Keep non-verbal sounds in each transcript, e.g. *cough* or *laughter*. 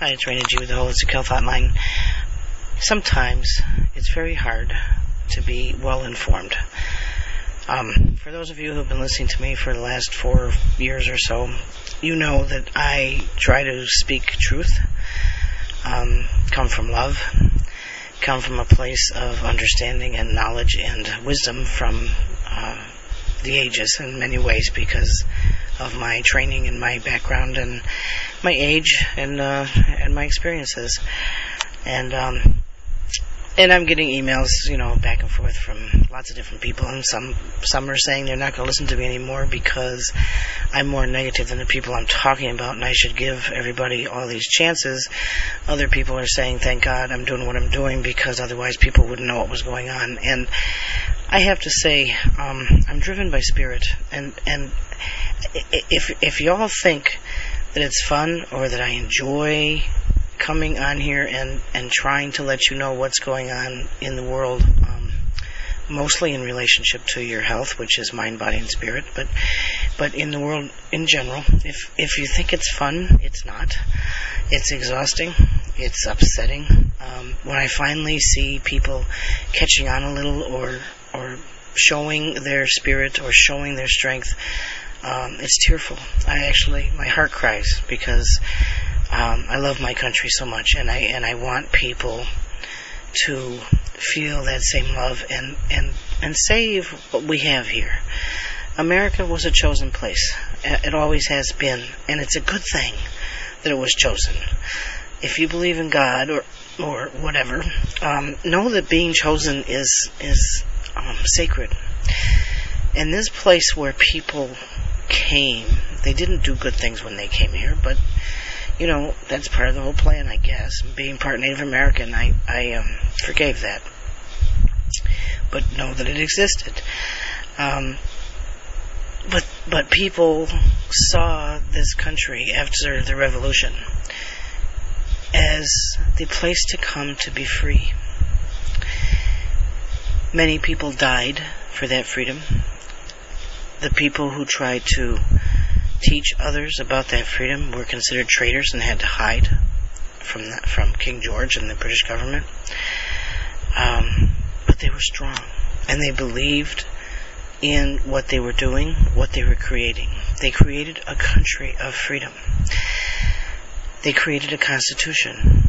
Hi, it's Raina G with the Holistic Health Hotline. Sometimes it's very hard to be well informed. Um, for those of you who've been listening to me for the last four years or so, you know that I try to speak truth, um, come from love, come from a place of understanding and knowledge and wisdom from uh, the ages in many ways because of my training and my background and my age and uh, and my experiences. And um, and I'm getting emails, you know, back and forth from lots of different people, and some some are saying they're not going to listen to me anymore because I'm more negative than the people I'm talking about, and I should give everybody all these chances. Other people are saying, "Thank God I'm doing what I'm doing because otherwise people wouldn't know what was going on." And I have to say, um, I'm driven by spirit, and and if if y'all think that it's fun or that I enjoy coming on here and, and trying to let you know what's going on in the world, um, mostly in relationship to your health, which is mind, body, and spirit, but but in the world in general. If if you think it's fun, it's not. It's exhausting. It's upsetting. Um, when I finally see people catching on a little or or showing their spirit or showing their strength, um, it's tearful. I actually my heart cries because um, I love my country so much, and I and I want people to feel that same love and and and save what we have here. America was a chosen place. It always has been, and it's a good thing that it was chosen. If you believe in God or or whatever, um, know that being chosen is is um, sacred. And this place where people came, they didn't do good things when they came here, but you know, that's part of the whole plan, I guess. Being part Native American, I, I um, forgave that. But know that it existed. Um, but, but people saw this country after the revolution as the place to come to be free. Many people died for that freedom. The people who tried to teach others about that freedom were considered traitors and had to hide from from King George and the British government. Um, but they were strong and they believed in what they were doing, what they were creating. They created a country of freedom. They created a constitution.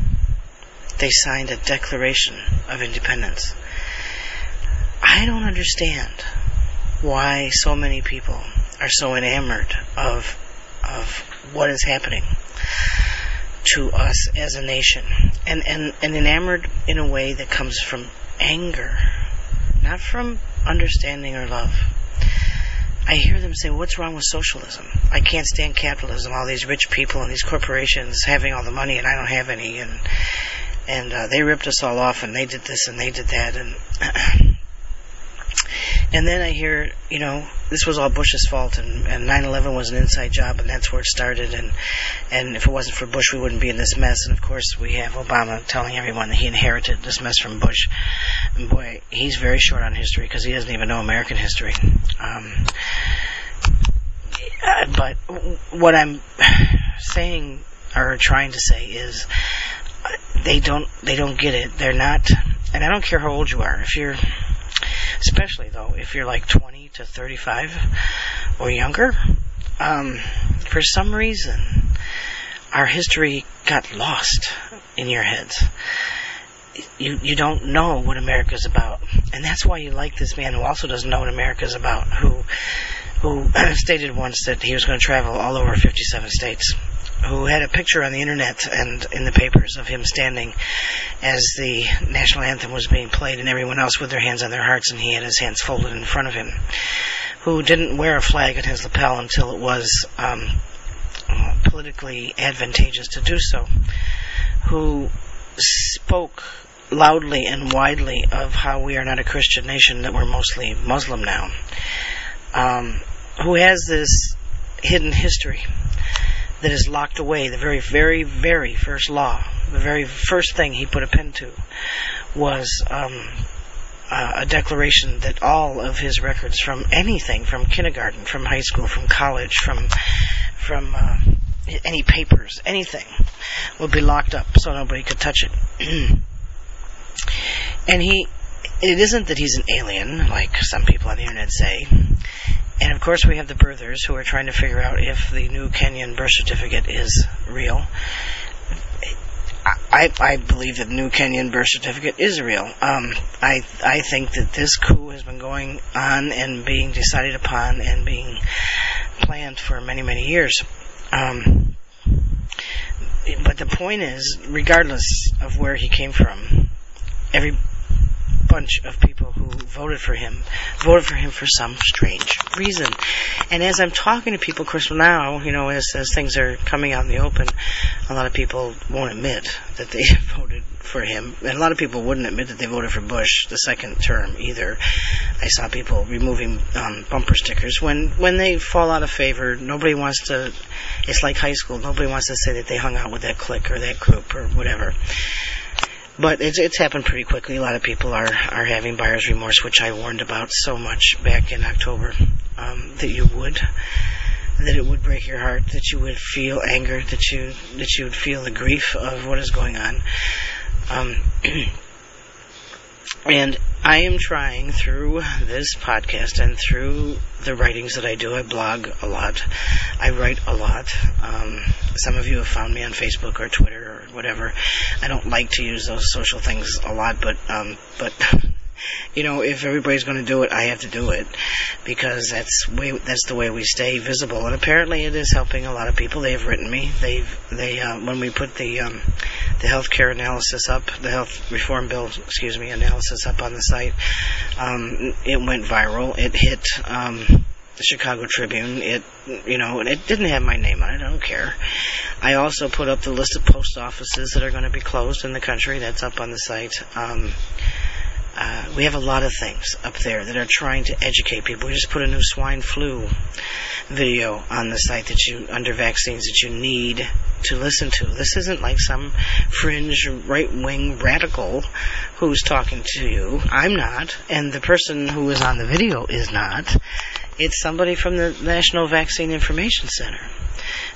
They signed a declaration of independence. I don't understand why so many people are so enamored of of what is happening to us as a nation. And, and, and enamored in a way that comes from anger not from understanding or love. I hear them say, What's wrong with socialism? I can't stand capitalism, all these rich people and these corporations having all the money and I don't have any. And and uh, they ripped us all off and they did this and they did that and *clears throat* And then I hear, you know, this was all Bush's fault, and, and 9/11 was an inside job, and that's where it started. And and if it wasn't for Bush, we wouldn't be in this mess. And of course, we have Obama telling everyone that he inherited this mess from Bush. And boy, he's very short on history because he doesn't even know American history. Um, uh, but what I'm saying or trying to say is uh, they don't they don't get it. They're not, and I don't care how old you are. If you're especially though if you're like 20 to 35 or younger. Um, for some reason, our history got lost in your heads. You you don't know what America's about, and that's why you like this man who also doesn't know what America's about. Who who *clears throat* stated once that he was going to travel all over 57 states who had a picture on the internet and in the papers of him standing as the national anthem was being played and everyone else with their hands on their hearts and he had his hands folded in front of him, who didn't wear a flag at his lapel until it was um, politically advantageous to do so, who spoke loudly and widely of how we are not a Christian nation, that we're mostly Muslim now, um, who has this hidden history that is locked away. The very, very, very first law, the very first thing he put a pen to, was um, uh, a declaration that all of his records, from anything, from kindergarten, from high school, from college, from from uh, any papers, anything would be locked up so nobody could touch it. *clears throat* and he, it isn't that he's an alien, like some people on the internet say. And of course, we have the birthers who are trying to figure out if the new Kenyan birth certificate is real. I, I believe that the new Kenyan birth certificate is real. Um, I I think that this coup has been going on and being decided upon and being planned for many many years. Um, but the point is, regardless of where he came from, every bunch of people who voted for him voted for him for some strange reason. And as I'm talking to people, of course, now, you know, as, as things are coming out in the open, a lot of people won't admit that they *laughs* voted for him. And a lot of people wouldn't admit that they voted for Bush the second term either. I saw people removing um, bumper stickers. When, when they fall out of favor, nobody wants to, it's like high school, nobody wants to say that they hung out with that clique or that group or whatever. But it's, it's happened pretty quickly. A lot of people are, are having buyer's remorse, which I warned about so much back in October um, that you would, that it would break your heart, that you would feel anger, that you that you would feel the grief of what is going on. Um, *clears throat* and I am trying through this podcast and through the writings that I do. I blog a lot. I write a lot. Um, some of you have found me on Facebook or Twitter whatever. I don't like to use those social things a lot, but um, but *laughs* you know, if everybody's going to do it, I have to do it because that's way that's the way we stay visible. And apparently, it is helping a lot of people. They've written me. They've they uh, when we put the um, the healthcare analysis up, the health reform bill, excuse me, analysis up on the site, um, it went viral. It hit. Um, the Chicago Tribune. It, you know, and it didn't have my name on it. I don't care. I also put up the list of post offices that are going to be closed in the country. That's up on the site. Um, uh, we have a lot of things up there that are trying to educate people. We just put a new swine flu video on the site that you under vaccines that you need to listen to. This isn't like some fringe right wing radical who's talking to you. I'm not, and the person who is on the video is not. It's somebody from the National Vaccine Information Center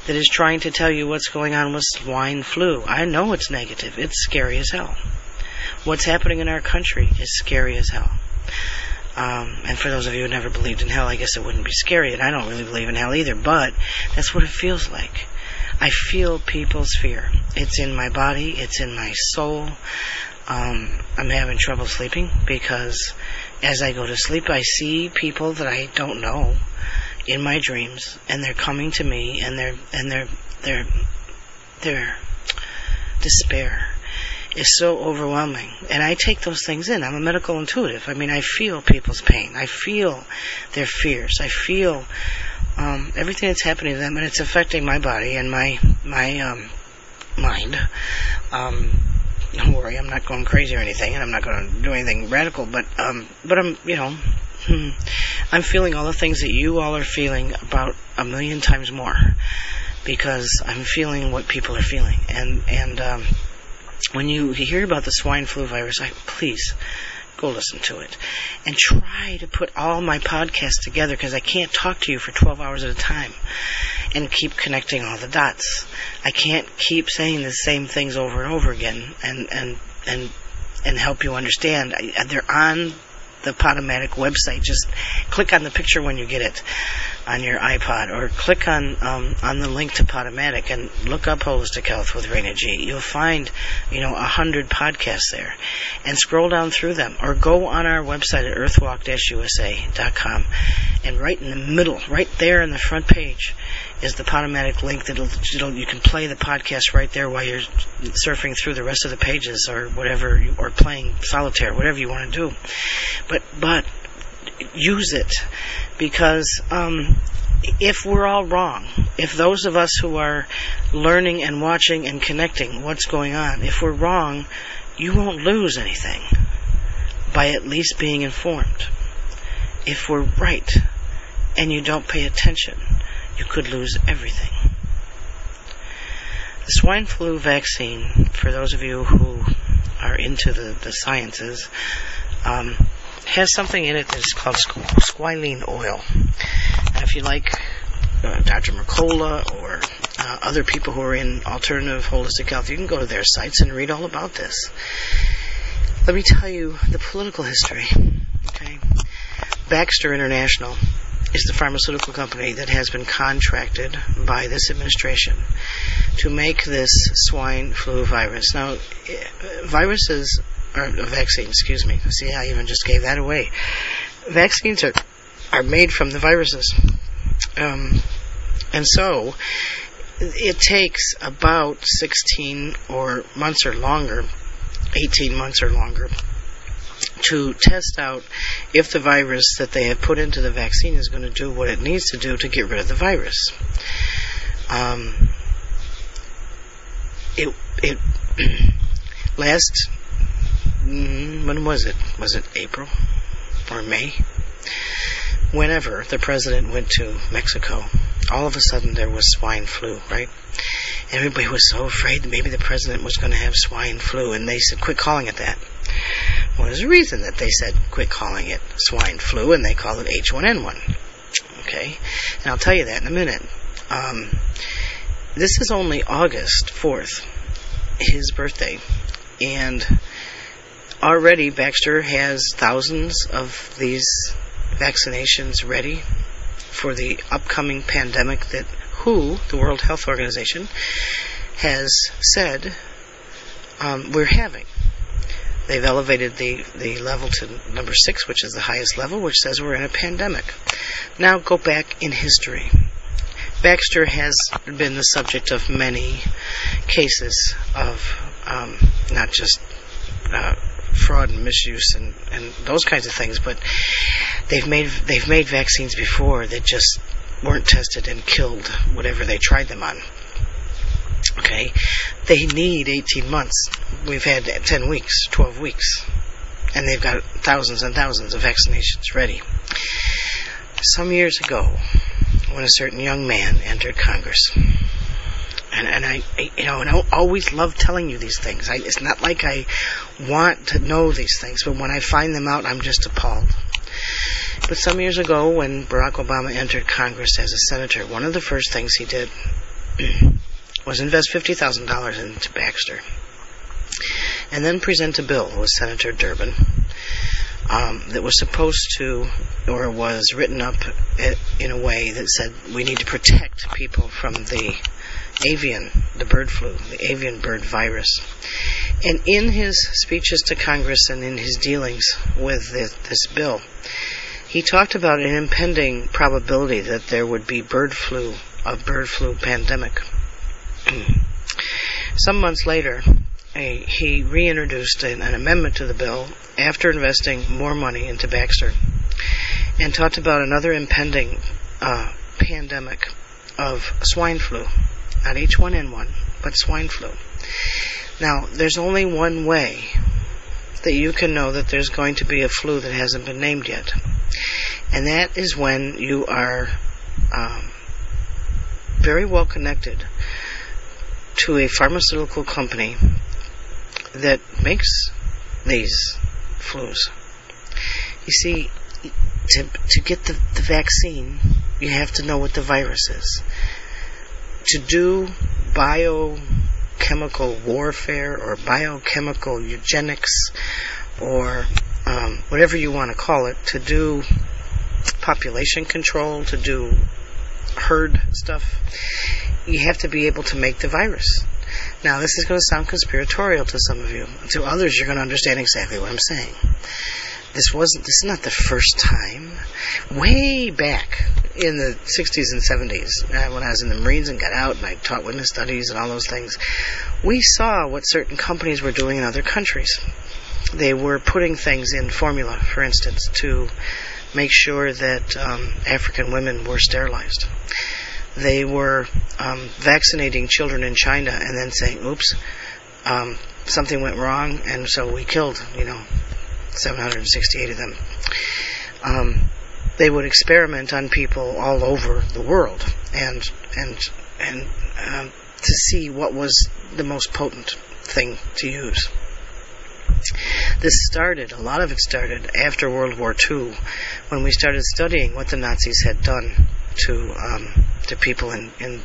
that is trying to tell you what's going on with swine flu. I know it's negative. It's scary as hell what's happening in our country is scary as hell. Um, and for those of you who never believed in hell, I guess it wouldn't be scary, and I don't really believe in hell either, but that's what it feels like. I feel people's fear. It's in my body, it's in my soul. Um, I'm having trouble sleeping because as I go to sleep, I see people that I don't know in my dreams, and they're coming to me, and they're and they're they're they're despair is so overwhelming. And I take those things in. I'm a medical intuitive. I mean, I feel people's pain. I feel their fears. I feel um, everything that's happening to them, and it's affecting my body and my my um, mind. Um, don't worry, I'm not going crazy or anything, and I'm not going to do anything radical. But um, but I'm you know. Hmm, I'm feeling all the things that you all are feeling about a million times more because I'm feeling what people are feeling, and and um, when you hear about the swine flu virus, I, please go listen to it and try to put all my podcasts together because I can't talk to you for 12 hours at a time and keep connecting all the dots. I can't keep saying the same things over and over again and and and and help you understand. They're on the Podomatic website. Just click on the picture when you get it on your iPod, or click on um, on the link to Podomatic and look up Holistic Health with Raina G. You'll find, you know, a hundred podcasts there, and scroll down through them, or go on our website at earthwalk-usa.com, and right in the middle, right there in the front page, is the Podomatic link that'll you can play the podcast right there while you're surfing through the rest of the pages or whatever, or playing solitaire, whatever you want to do. But but use it because um, if we're all wrong, if those of us who are learning and watching and connecting what's going on, if we're wrong, you won't lose anything by at least being informed. If we're right and you don't pay attention, you could lose everything. The swine flu vaccine, for those of you who are into the, the sciences, um, has something in it that's called squalene oil. And if you like uh, Dr. Mercola or uh, other people who are in alternative holistic health. You can go to their sites and read all about this. Let me tell you the political history. Okay, Baxter International is the pharmaceutical company that has been contracted by this administration to make this swine flu virus. Now, viruses or vaccines, excuse me. See, I even just gave that away. Vaccines are are made from the viruses, um, and so it takes about 16 or months or longer, 18 months or longer, to test out if the virus that they have put into the vaccine is going to do what it needs to do to get rid of the virus. Um, it it *clears throat* last mm, when was it? Was it April or May? Whenever the president went to Mexico, all of a sudden there was swine flu, right? Everybody was so afraid that maybe the president was going to have swine flu, and they said, "Quit calling it that." Well, the reason that they said, "Quit calling it swine flu," and they call it H1N1. Okay, and I'll tell you that in a minute. Um, this is only August 4th, his birthday, and already Baxter has thousands of these vaccinations ready for the upcoming pandemic that WHO, the World Health Organization, has said um, we're having. They've elevated the, the level to number six, which is the highest level, which says we're in a pandemic. Now go back in history. Baxter has been the subject of many cases of um, not just uh, fraud and misuse and, and those kinds of things, but they've made they've made vaccines before that just weren't tested and killed whatever they tried them on. Okay, they need 18 months. We've had 10 weeks, 12 weeks, and they've got thousands and thousands of vaccinations ready. Some years ago, when a certain young man entered Congress. And, and I, I, you know, and I always love telling you these things. I, it's not like I want to know these things, but when I find them out, I'm just appalled. But some years ago, when Barack Obama entered Congress as a senator, one of the first things he did *clears throat* was invest $50,000 into Baxter. And then present a bill with Senator Durbin um, that was supposed to, or was written up in a way that said we need to protect people from the avian, the bird flu, the avian bird virus. And in his speeches to Congress and in his dealings with this, this bill, he talked about an impending probability that there would be bird flu, a bird flu pandemic. *clears throat* Some months later, a, he reintroduced an, an amendment to the bill after investing more money into Baxter and talked about another impending uh, pandemic of swine flu. Not H1N1, but swine flu. Now, there's only one way that you can know that there's going to be a flu that hasn't been named yet. And that is when you are um, very well connected to a pharmaceutical company that makes these flus. You see, to, to get the, the vaccine, you have to know what the virus is. To do biochemical warfare or biochemical eugenics or um, whatever you want to call it, to do population control, to do herd stuff, you have to be able to make the virus. Now, this is going to sound conspiratorial to some of you. To others, you're going to understand exactly what I'm saying. This wasn't. This is not the first time. Way back in the 60s and 70s, uh, when I was in the Marines and got out and I taught witness studies and all those things, we saw what certain companies were doing in other countries. They were putting things in formula, for instance, to make sure that um, African women were sterilized they were um, vaccinating children in China and then saying, oops, um, something went wrong, and so we killed, you know, 768 of them. Um, they would experiment on people all over the world and and and um, to see what was the most potent thing to use. This started, a lot of it started after World War II, when we started studying what the Nazis had done to um, to people in, in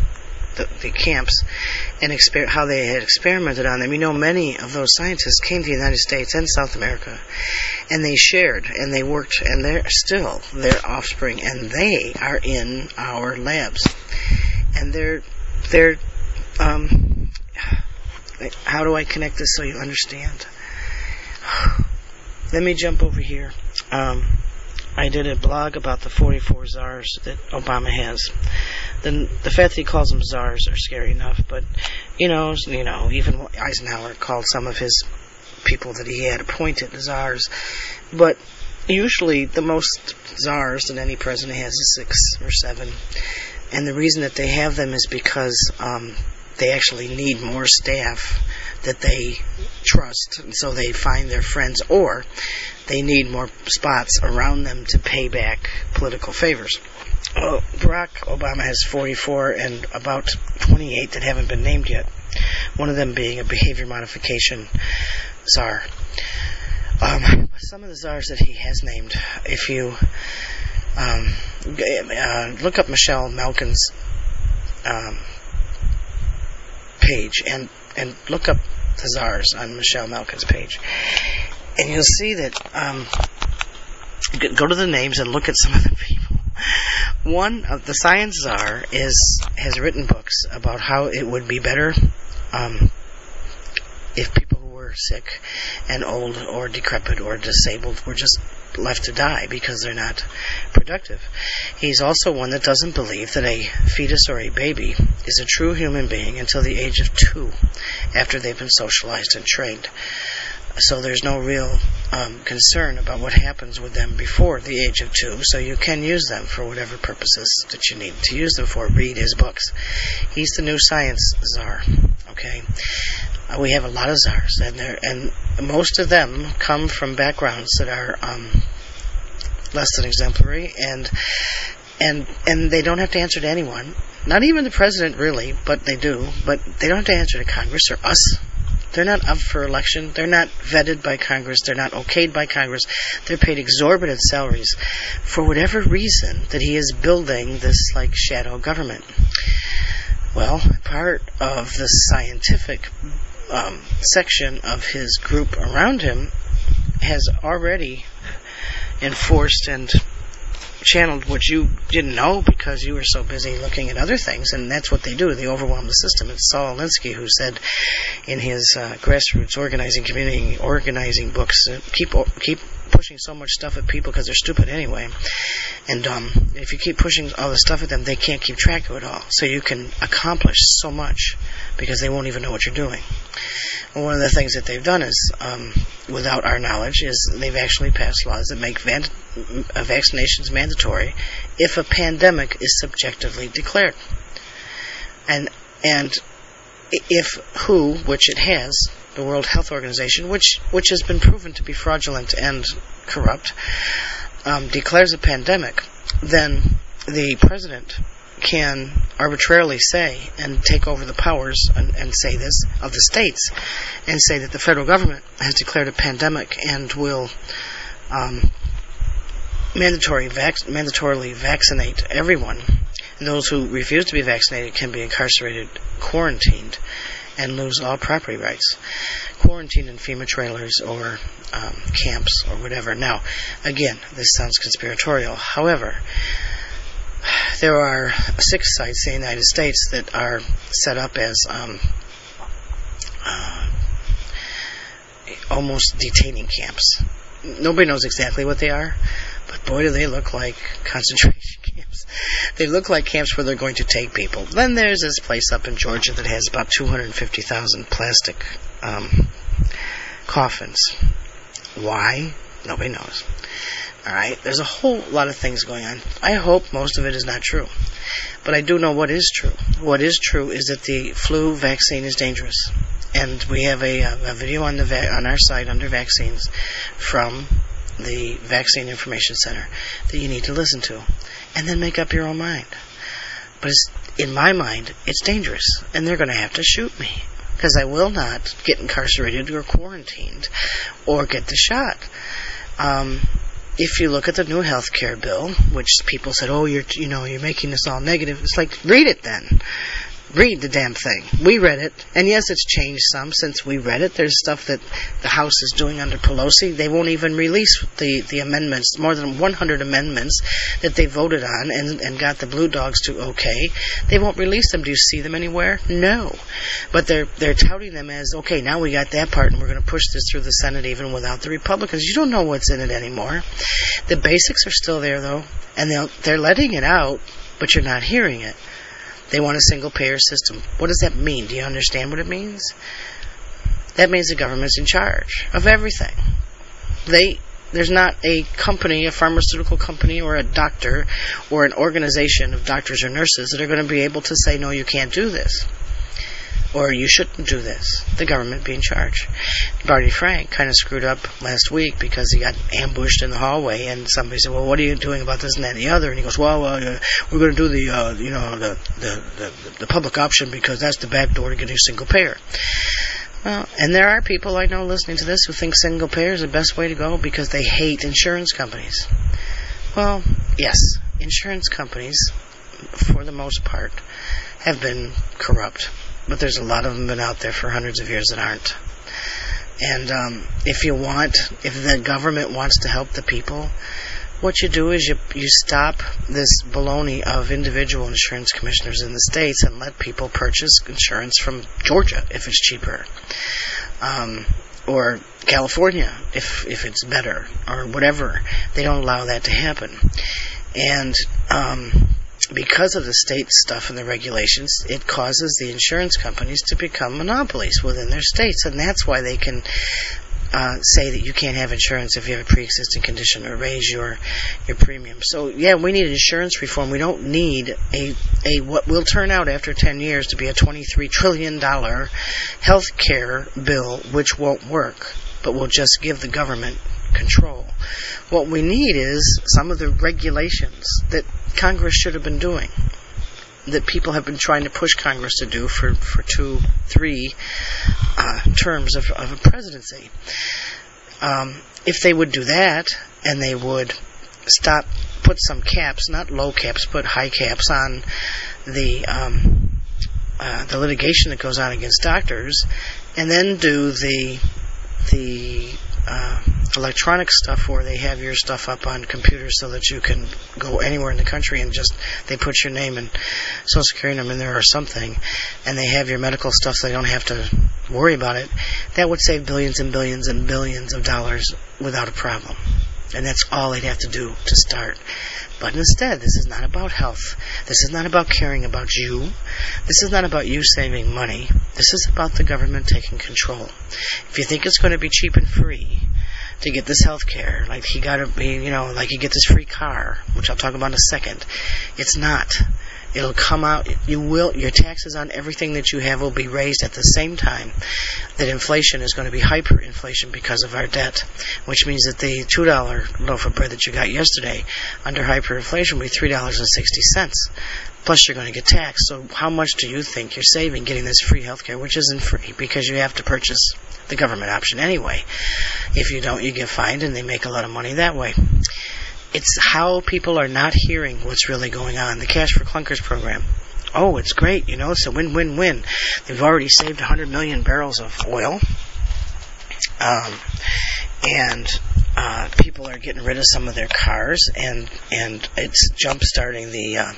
the, the camps and exper- how they had experimented on them. You know, many of those scientists came to the United States and South America, and they shared and they worked, and they're still their offspring, and they are in our labs, and they're they're um, how do I connect this so you understand? *sighs* Let me jump over here. Um, I did a blog about the 44 czars that Obama has. The, the fact that he calls them czars are scary enough, but you know, you know, even Eisenhower called some of his people that he had appointed czars. But usually, the most czars that any president has is six or seven, and the reason that they have them is because um, they actually need more staff that they trust, and so they find their friends, or they need more spots around them to pay back political favors. Oh, Barack Obama has 44 and about 28 that haven't been named yet. One of them being a behavior modification czar. Um, some of the czars that he has named, if you um, uh, look up Michelle Malkin's um, page and and look up the czars on Michelle Malkin's page, and you'll see that. Um, go to the names and look at some of the people. One of the science czar is has written books about how it would be better um, if people who were sick and old or decrepit or disabled were just left to die because they're not productive. He's also one that doesn't believe that a fetus or a baby is a true human being until the age of two, after they've been socialized and trained. So there's no real um, concern about what happens with them before the age of two. So you can use them for whatever purposes that you need to use them for. Read his books. He's the new science czar. Okay, we have a lot of czars, and and most of them come from backgrounds that are um, less than exemplary, and and and they don't have to answer to anyone. Not even the president, really, but they do. But they don't have to answer to Congress or us. They're not up for election. They're not vetted by Congress. They're not okayed by Congress. They're paid exorbitant salaries for whatever reason that he is building this like shadow government. Well, part of the scientific um, section of his group around him has already enforced and channeled what you didn't know because you were so busy looking at other things, and that's what they do. They overwhelm the system. It's Saul Alinsky who said in his uh, grassroots organizing, community organizing books, uh, keep keep pushing so much stuff at people because they're stupid anyway. And um, if you keep pushing all the stuff at them, they can't keep track of it all. So you can accomplish so much because they won't even know what you're doing. And one of the things that they've done is, um, without our knowledge, is they've actually passed laws that make van- uh, vaccinations mandatory if a pandemic is subjectively declared. And and if WHO, which it has, the World Health Organization, which which has been proven to be fraudulent and corrupt, um, declares a pandemic, then the president can arbitrarily say and take over the powers and, and, say this of the states and say that the federal government has declared a pandemic and will um, mandatory vac- mandatorily vaccinate everyone. And those who refuse to be vaccinated can be incarcerated, quarantined, and lose all property rights. Quarantined in FEMA trailers or um, camps or whatever. Now, again, this sounds conspiratorial. However, there are six sites in the United States that are set up as um, uh, almost detaining camps. Nobody knows exactly what they are, but boy, do they look like *laughs* concentration camps. They look like camps where they're going to take people. Then there's this place up in Georgia that has about 250,000 plastic um, coffins. Why? Nobody knows. Alright, there's a whole lot of things going on. I hope most of it is not true. But I do know what is true. What is true is that the flu vaccine is dangerous. And we have a, a video on the va- on our site under vaccines from the Vaccine Information Center that you need to listen to, and then make up your own mind. But in my mind, it's dangerous, and they're going to have to shoot me because I will not get incarcerated or quarantined or get the shot. Um, if you look at the new health care bill, which people said, "Oh, you're you know you're making this all negative," it's like read it then. Read the damn thing. We read it, and yes, it's changed some since we read it. There's stuff that the House is doing under Pelosi. They won't even release the, the amendments, more than 100 amendments that they voted on and, and got the Blue Dogs to okay. They won't release them. Do you see them anywhere? No. But they're, they're touting them as, okay, now we got that part and we're going to push this through the Senate even without the Republicans. You don't know what's in it anymore. The basics are still there though, and they're letting it out, but you're not hearing it. They want a single payer system. What does that mean? Do you understand what it means? That means the government's in charge of everything. They there's not a company, a pharmaceutical company or a doctor or an organization of doctors or nurses that are going to be able to say no you can't do this or you shouldn't do this. The government be in charge. Barney Frank kind of screwed up last week because he got ambushed in the hallway, and somebody said, "Well, what are you doing about this and that and the other?" And he goes, "Well, uh, we're going to do the, uh, you know, the, the the the public option because that's the back door to getting single payer." Well, and there are people I know listening to this who think single payer is the best way to go because they hate insurance companies. Well, yes, insurance companies, for the most part, have been corrupt but there's a lot of them been out there for hundreds of years that aren't. And um, if you want, if the government wants to help the people, what you do is you you stop this baloney of individual insurance commissioners in the states and let people purchase insurance from Georgia if it's cheaper, um, or California if if it's better, or whatever. They don't allow that to happen, and um, because of the state stuff and the regulations, it causes the insurance companies to become monopolies within their states, and that's why they can uh, say that you can't have insurance if you have a pre-existing condition or raise your your premium. So yeah, we need insurance reform. We don't need a a what will turn out after 10 years to be a 23 trillion dollar health care bill which won't work, but will just give the government control. What we need is some of the regulations that Congress should have been doing, that people have been trying to push Congress to do for, for two, three uh, terms of, of, a presidency. Um, if they would do that, and they would stop, put some caps, not low caps, but high caps on the um, uh, the litigation that goes on against doctors, and then do the the uh, electronic stuff where they have your stuff up on computers so that you can go anywhere in the country and just they put your name and social security number in there or something and they have your medical stuff so they don't have to worry about it that would save billions and billions and billions of dollars without a problem and that's all they'd have to do to start but instead, this is not about health. This is not about caring about you. This is not about you saving money. This is about the government taking control. If you think it's going to be cheap and free to get this health care, like he got to be, you know, like you get this free car, which I'll talk about in a second, it's not. It'll come out. You will. Your taxes on everything that you have will be raised at the same time that inflation is going to be hyperinflation because of our debt, which means that the two dollar loaf of bread that you got yesterday under hyperinflation will be three dollars and sixty cents. Plus, you're going to get taxed. So, how much do you think you're saving getting this free health care, which isn't free because you have to purchase the government option anyway? If you don't, you get fined, and they make a lot of money that way it's how people are not hearing what's really going on. The Cash for Clunkers program. Oh, it's great, you know, it's a win win win. They've already saved 100 million barrels of oil. Um, and uh, people are getting rid of some of their cars, and and it's jump starting the uh,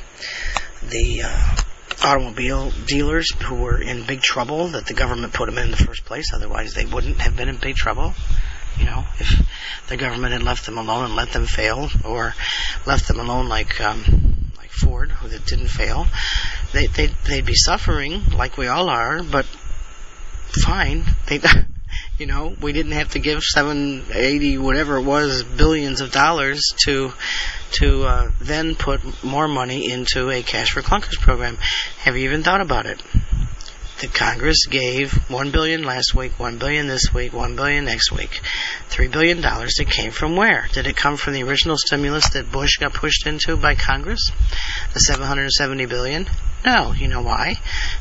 the uh, automobile dealers who were in big trouble that the government put them in, in the first place. Otherwise, they wouldn't have been in big trouble. You know, if the government had left them alone and let them fail, or left them alone like um, like Ford, who didn't fail, they they'd, they'd be suffering like we all are, but fine. They, *laughs* you know, we didn't have to give seven, eighty, whatever it was, billions of dollars to to uh, then put more money into a cash for clunkers program. Have you even thought about it? The Congress gave one billion last week, one billion this week, one billion next week. Three billion dollars. It came from where? Did it come from the original stimulus that Bush got pushed into by Congress? The 770 billion? No. You know why?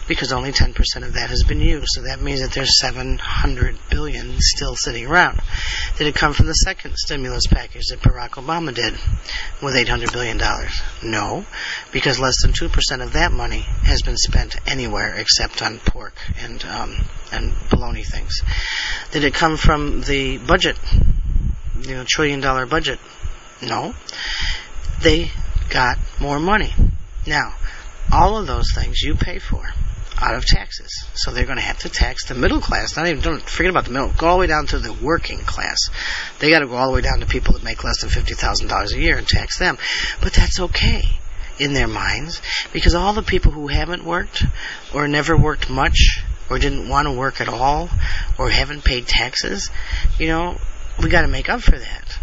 Because only 10% of that has been used. So that means that there's 700 billion still sitting around. Did it come from the second stimulus package that Barack Obama did with 800 billion dollars? No, because less than 2% of that money has been spent anywhere except on pork and um, and bologna things. Did it come from the budget? You know, trillion dollar budget? No. They got more money. Now, all of those things you pay for out of taxes. So they're going to have to tax the middle class. Not even don't forget about the middle. Go all the way down to the working class. They got to go all the way down to people that make less than fifty thousand dollars a year and tax them. But that's okay in their minds because all the people who haven't worked or never worked much or didn't want to work at all or haven't paid taxes, you know, we got to make up for that.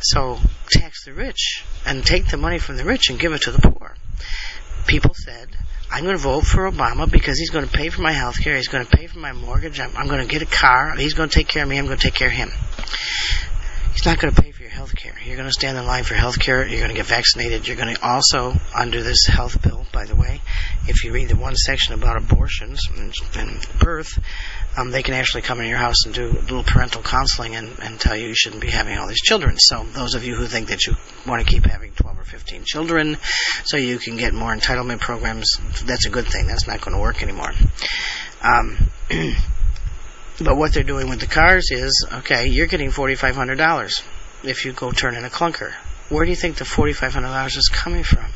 So tax the rich and take the money from the rich and give it to the poor. People said, I'm going to vote for Obama because he's going to pay for my health care, he's going to pay for my mortgage, I'm, I'm going to get a car, he's going to take care of me, I'm going to take care of him. He's not going to pay for your health care. You're going to stand in line for health care, you're going to get vaccinated, you're going to also, under this health bill, by the way, if you read the one section about abortions and, and birth, um, they can actually come in your house and do a little parental counseling and, and tell you you shouldn't be having all these children. So those of you who think that you want to keep having 12 or 15 children so you can get more entitlement programs, that's a good thing. That's not going to work anymore. Um, *clears throat* but what they're doing with the cars is, okay, you're getting $4,500 if you go turn in a clunker. Where do you think the $4,500 is coming from?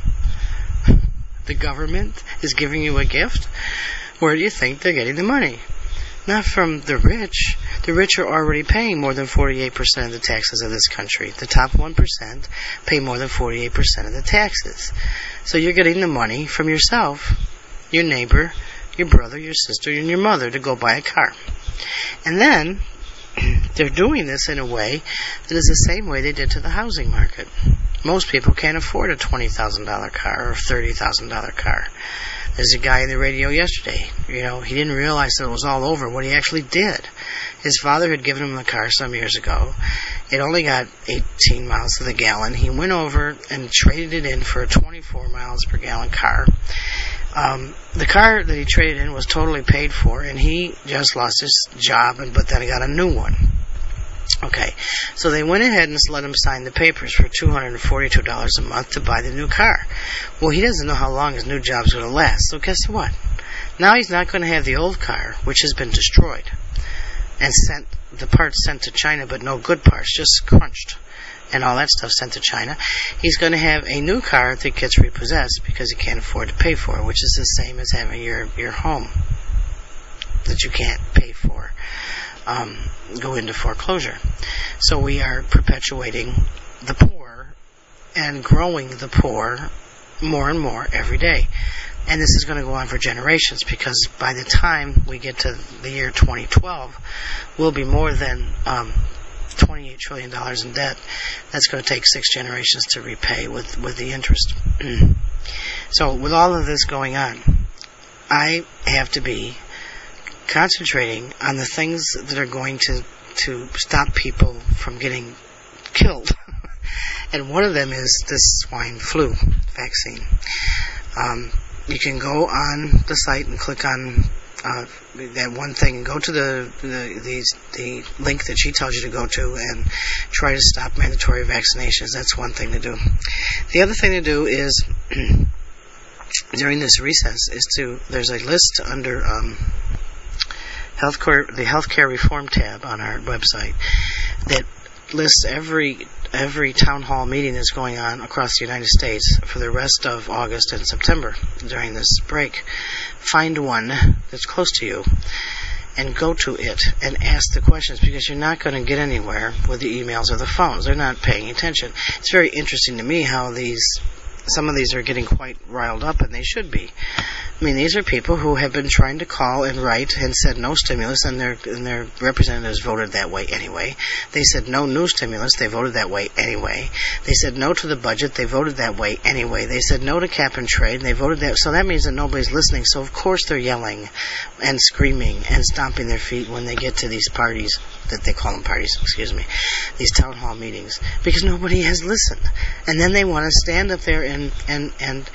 *laughs* The government is giving you a gift? Where do you think they're getting the money? Not from the rich. The rich are already paying more than 48% of the taxes of this country. The top 1% pay more than 48% of the taxes. So you're getting the money from yourself, your neighbor, your brother, your sister, and your mother to go buy a car. And then *clears throat* they're doing this in a way that is the same way they did to the housing market. Most people can't afford a $20,000 car or a $30,000 car. There's a guy in the radio yesterday. You know, he didn't realize that it was all over. What he actually did, his father had given him the car some years ago. It only got 18 miles to the gallon. He went over and traded it in for a 24 miles per gallon car. Um, the car that he traded in was totally paid for, and he just lost his job, and but then he got a new one. Okay, so they went ahead and let him sign the papers for $242 a month to buy the new car. Well, he doesn't know how long his new job's going to last, so guess what? Now he's not going to have the old car, which has been destroyed, and sent the parts sent to China, but no good parts, just crunched, and all that stuff sent to China. He's going to have a new car that gets repossessed because he can't afford to pay for it, which is the same as having your your home that you can't pay for um, go into foreclosure. So we are perpetuating the poor and growing the poor more and more every day. And this is going to go on for generations because by the time we get to the year 2012, we'll be more than um, $28 trillion in debt. That's going to take six generations to repay with, with the interest. *clears throat* so, with all of this going on, I have to be concentrating on the things that are going to to stop people from getting killed. *laughs* and one of them is this swine flu vaccine. Um, you can go on the site and click on uh, that one thing and go to the the, the the link that she tells you to go to and try to stop mandatory vaccinations. That's one thing to do. The other thing to do is *clears throat* during this recess is to there's a list under um, healthcare, the healthcare reform tab on our website that lists every every town hall meeting that's going on across the United States for the rest of August and September during this break. Find one that's close to you and go to it and ask the questions because you're not going to get anywhere with the emails or the phones. They're not paying attention. It's very interesting to me how these some of these are getting quite riled up, and they should be. I mean, these are people who have been trying to call and write and said no stimulus, and their and their representatives voted that way anyway. They said no new stimulus, they voted that way anyway. They said no to the budget, they voted that way anyway. They said no to cap and trade, and they voted that. So that means that nobody's listening. So of course they're yelling and screaming and stomping their feet when they get to these parties. That they call them parties, excuse me, these town hall meetings, because nobody has listened. And then they want to stand up there and, and, and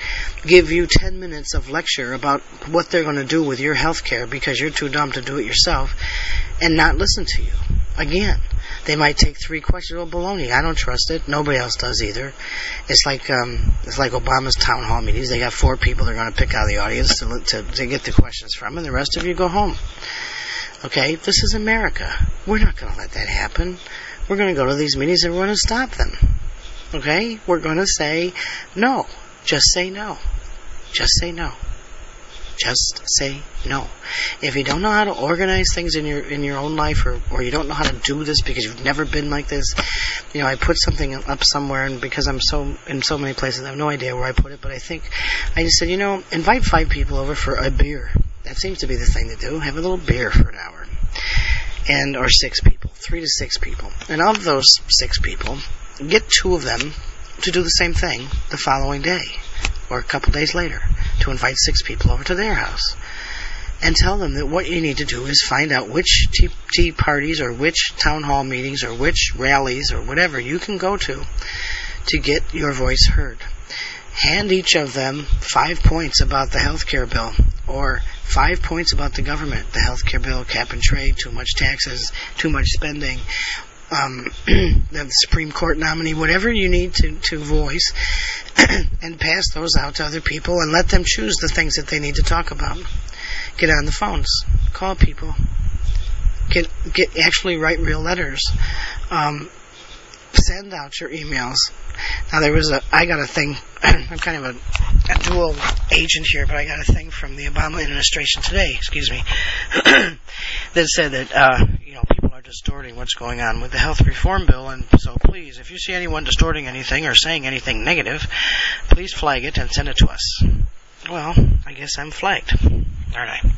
give you 10 minutes of lecture about what they're going to do with your health care because you're too dumb to do it yourself and not listen to you. Again, they might take three questions. Well, baloney. I don't trust it. Nobody else does either. It's like um, it's like Obama's town hall meetings. They got four people they're going to pick out of the audience to, to to get the questions from, and the rest of you go home. Okay, this is America. We're not going to let that happen. We're going to go to these meetings and we're going to stop them. Okay, we're going to say no. Just say no. Just say no. Just say no. If you don't know how to organize things in your in your own life, or or you don't know how to do this because you've never been like this, you know, I put something up somewhere, and because I'm so in so many places, I have no idea where I put it. But I think I just said, you know, invite five people over for a beer. That seems to be the thing to do. Have a little beer for an hour, and or six people, three to six people, and of those six people, get two of them to do the same thing the following day. Or a couple days later to invite six people over to their house. And tell them that what you need to do is find out which tea, parties or which town hall meetings or which rallies or whatever you can go to to get your voice heard. Hand each of them five points about the health care bill or five points about the government, the health care bill, cap and trade, too much taxes, too much spending, um, *clears throat* the Supreme Court nominee, whatever you need to, to voice, *clears throat* and pass those out to other people and let them choose the things that they need to talk about. Get on the phones, call people, get get actually write real letters, um, send out your emails. Now there was a I got a thing. *clears throat* I'm kind of a, a dual agent here, but I got a thing from the Obama administration today. Excuse me, *clears throat* that said that uh, you know people are distorting what's going on with the health reform bill, and so please, if you see anyone distorting anything or saying anything negative, please flag it and send it to us. Well, I guess I'm flagged, aren't I?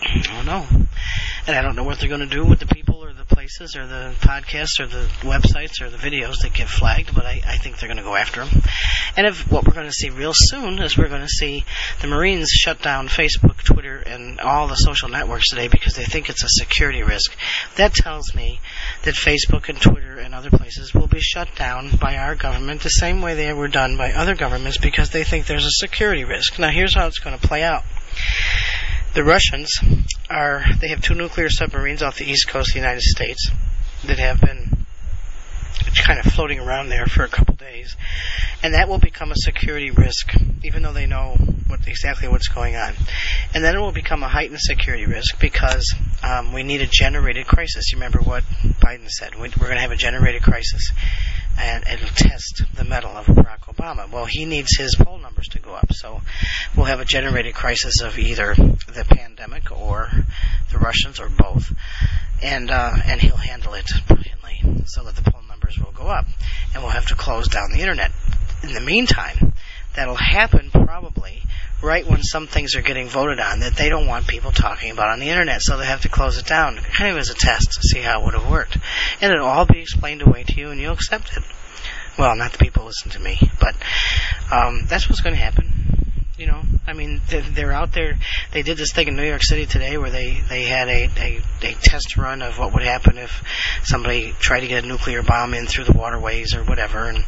I don't know. And I don't know what they're going to do with the people or the places or the podcasts or the websites or the videos that get flagged, but I, I think they're going to go after them. And if what we're going to see real soon is we're going to see the Marines shut down Facebook, Twitter, and all the social networks today because they think it's a security risk. That tells me that Facebook and Twitter and other places will be shut down by our government the same way they were done by other governments because they think there's a security risk. Now here's how it's going to play out. The Russians are, they have two nuclear submarines off the east coast of the United States that have been kind of floating around there for a couple days. And that will become a security risk, even though they know what, exactly what's going on. And then it will become a heightened security risk because um, we need a generated crisis. You remember what Biden said? We're going to have a generated crisis. And it'll test the mettle of Barack Obama. Well, he needs his poll numbers to go up. So we'll have a generated crisis of either the pandemic or the Russians or both. And, uh, and he'll handle it brilliantly so that the poll numbers will go up. And we'll have to close down the internet. In the meantime, that'll happen probably right when some things are getting voted on that they don't want people talking about on the internet, so they have to close it down, kind of as a test to see how it would have worked. And it'll all be explained away to you, and you'll accept it. Well, not the people listen to me, but um, that's what's going to happen. You know, I mean, they're out there. They did this thing in New York City today where they they had a, a a test run of what would happen if somebody tried to get a nuclear bomb in through the waterways or whatever, and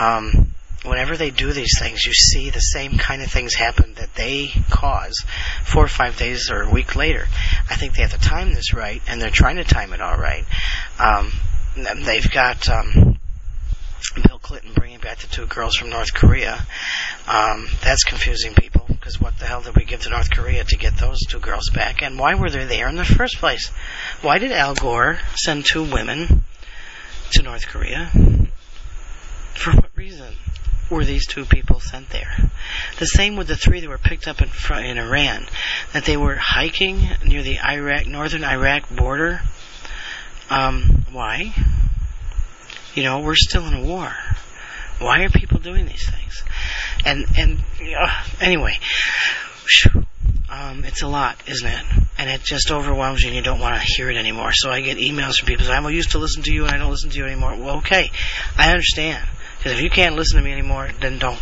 um, whenever they do these things, you see the same kind of things happen that they cause four or five days or a week later. I think they have to time this right, and they're trying to time it all right. Um, they've got um, Bill Clinton bringing back the two girls from North Korea. Um, that's confusing people because what the hell did we give to North Korea to get those two girls back? And why were they there in the first place? Why did Al Gore send two women to North Korea? For what reason? Were these two people sent there? The same with the three that were picked up in, front, in Iran, that they were hiking near the Iraq, northern Iraq border. Um, why? You know, we're still in a war. Why are people doing these things? And and uh, anyway, um, it's a lot, isn't it? And it just overwhelms you, and you don't want to hear it anymore. So I get emails from people saying, I'm "I used to listen to you, and I don't listen to you anymore." Well, okay, I understand. Because if you can't listen to me anymore, then don't.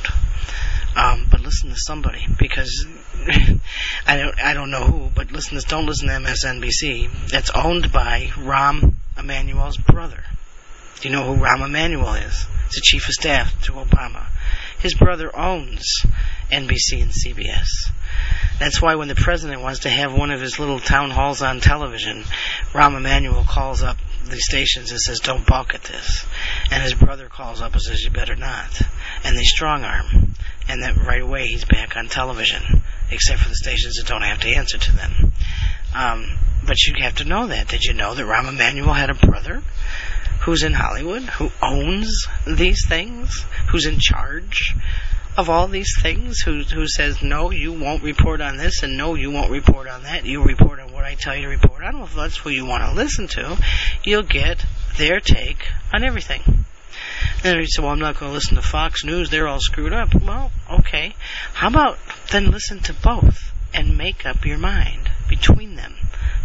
Um, but listen to somebody because *laughs* I don't I don't know who, but listen to don't listen to MSNBC. That's owned by Rahm Emanuel's brother. Do you know who Rahm Emanuel is? He's the chief of staff to Obama. His brother owns NBC and CBS. That's why when the president wants to have one of his little town halls on television, Rahm Emanuel calls up the stations and says, don't balk at this. And his brother calls up and says, you better not. And they strong arm. And then right away he's back on television, except for the stations that don't have to answer to them. Um, but you have to know that. Did you know that Rahm Emanuel had a brother who's in Hollywood, who owns these things, who's in charge of all these things, who who says no, you won't report on this, and no, you won't report on that. You report on I tell you to report on. Well, if that's what you want to listen to, you'll get their take on everything. And you say, well, I'm not going to listen to Fox News. They're all screwed up. Well, okay. How about then listen to both and make up your mind between them,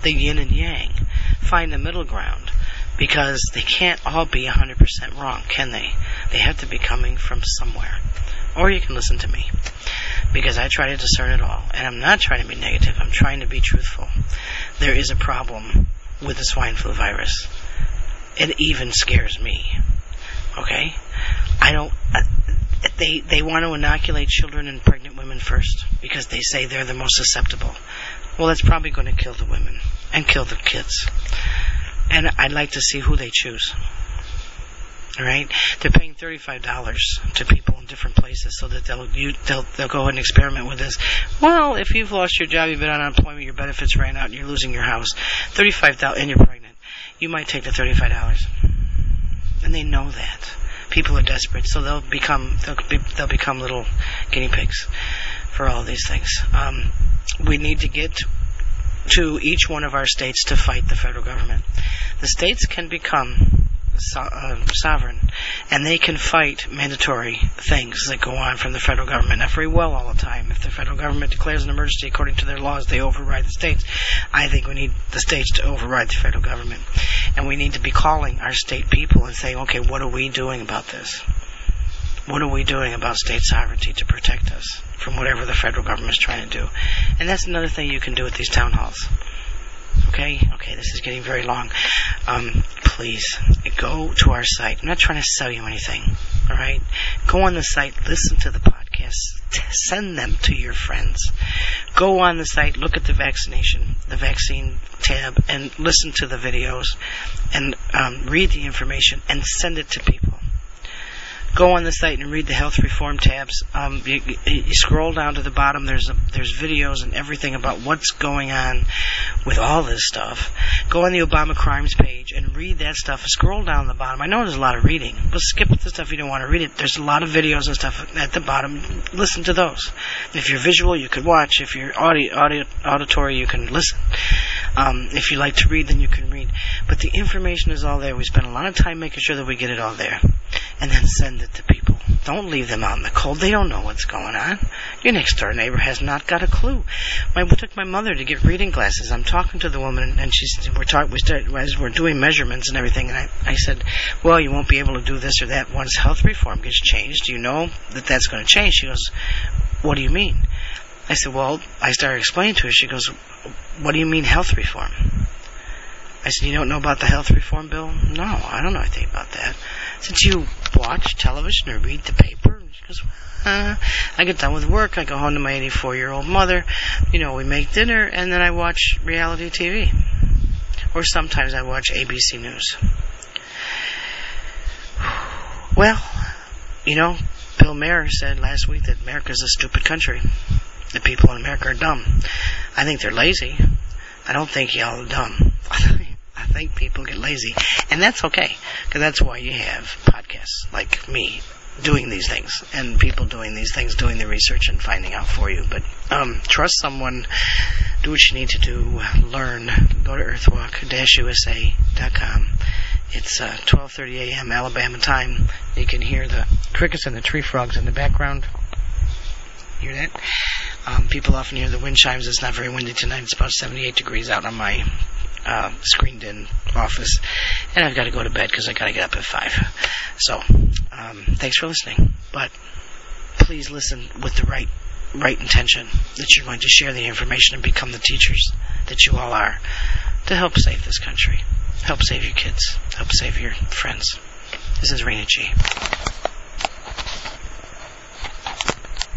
the yin and yang. Find the middle ground because they can't all be 100% wrong, can they? They have to be coming from somewhere. Or you can listen to me because I try to discern it all. And I'm not trying to be negative, I'm trying to be truthful. There is a problem with the swine flu virus. It even scares me. Okay? I don't. Uh, they they want to inoculate children and pregnant women first because they say they're the most susceptible. Well, that's probably going to kill the women and kill the kids. And I'd like to see who they choose. All right, they're paying thirty-five dollars to people in different places so that they'll you, they'll they'll go ahead and experiment with this. Well, if you've lost your job, you've been on unemployment, your benefits ran out, and you're losing your house, thirty-five dollars, and you're pregnant, you might take the thirty-five dollars, and they know that people are desperate, so they'll become they'll, be, they'll become little guinea pigs for all these things. Um, we need to get to each one of our states to fight the federal government. The states can become so, uh, sovereign, and they can fight mandatory things that go on from the federal government. Not very well all the time. If the federal government declares an emergency according to their laws, they override the states. I think we need the states to override the federal government, and we need to be calling our state people and saying, okay, what are we doing about this? What are we doing about state sovereignty to protect us from whatever the federal government is trying to do? And that's another thing you can do at these town halls. Okay, okay, this is getting very long. Um, please go to our site. I'm not trying to sell you anything. All right, go on the site, listen to the podcast, t- send them to your friends. Go on the site, look at the vaccination, the vaccine tab, and listen to the videos, and um, read the information, and send it to people go on the site and read the health reform tabs. Um, you, you, scroll down to the bottom. There's a, there's videos and everything about what's going on with all this stuff. Go on the Obama crimes page and read that stuff. Scroll down the bottom. I know there's a lot of reading, but skip the stuff you don't want to read it. There's a lot of videos and stuff at the bottom. Listen to those. If you're visual, you could watch. If you're audio, audio auditory, you can listen. Um, if you like to read, then you can read. But the information is all there. We spend a lot of time making sure that we get it all there, and then send it to people. Don't leave them out in the cold. They don't know what's going on. Your next door neighbor has not got a clue. My, I took my mother to get reading glasses. I'm talking to the woman, and she's we're talking. We start as we're doing measurements and everything. And I, I said, "Well, you won't be able to do this or that once health reform gets changed. Do you know that that's going to change?" She goes, "What do you mean?" I said, "Well," I started explaining to her. She goes, "What do you mean health reform?" I said, You don't know about the health reform bill? No, I don't know anything about that. Since you watch television or read the paper, she goes, uh, I get done with work, I go home to my 84 year old mother, you know, we make dinner, and then I watch reality TV. Or sometimes I watch ABC News. *sighs* Well, you know, Bill Maher said last week that America's a stupid country. The people in America are dumb. I think they're lazy. I don't think y'all are dumb. *laughs* I think people get lazy, and that's okay because that's why you have podcasts like me doing these things and people doing these things, doing the research and finding out for you. But um, trust someone, do what you need to do, learn. Go to earthwalk-usa.com. It's uh, 12:30 a.m. Alabama time. You can hear the crickets and the tree frogs in the background. Hear that? Um, people often hear the wind chimes. It's not very windy tonight. It's about 78 degrees out on my uh, screened in office, and I've got to go to bed because I got to get up at five. So, um, thanks for listening. But please listen with the right right intention that you're going to share the information and become the teachers that you all are to help save this country, help save your kids, help save your friends. This is Raina G.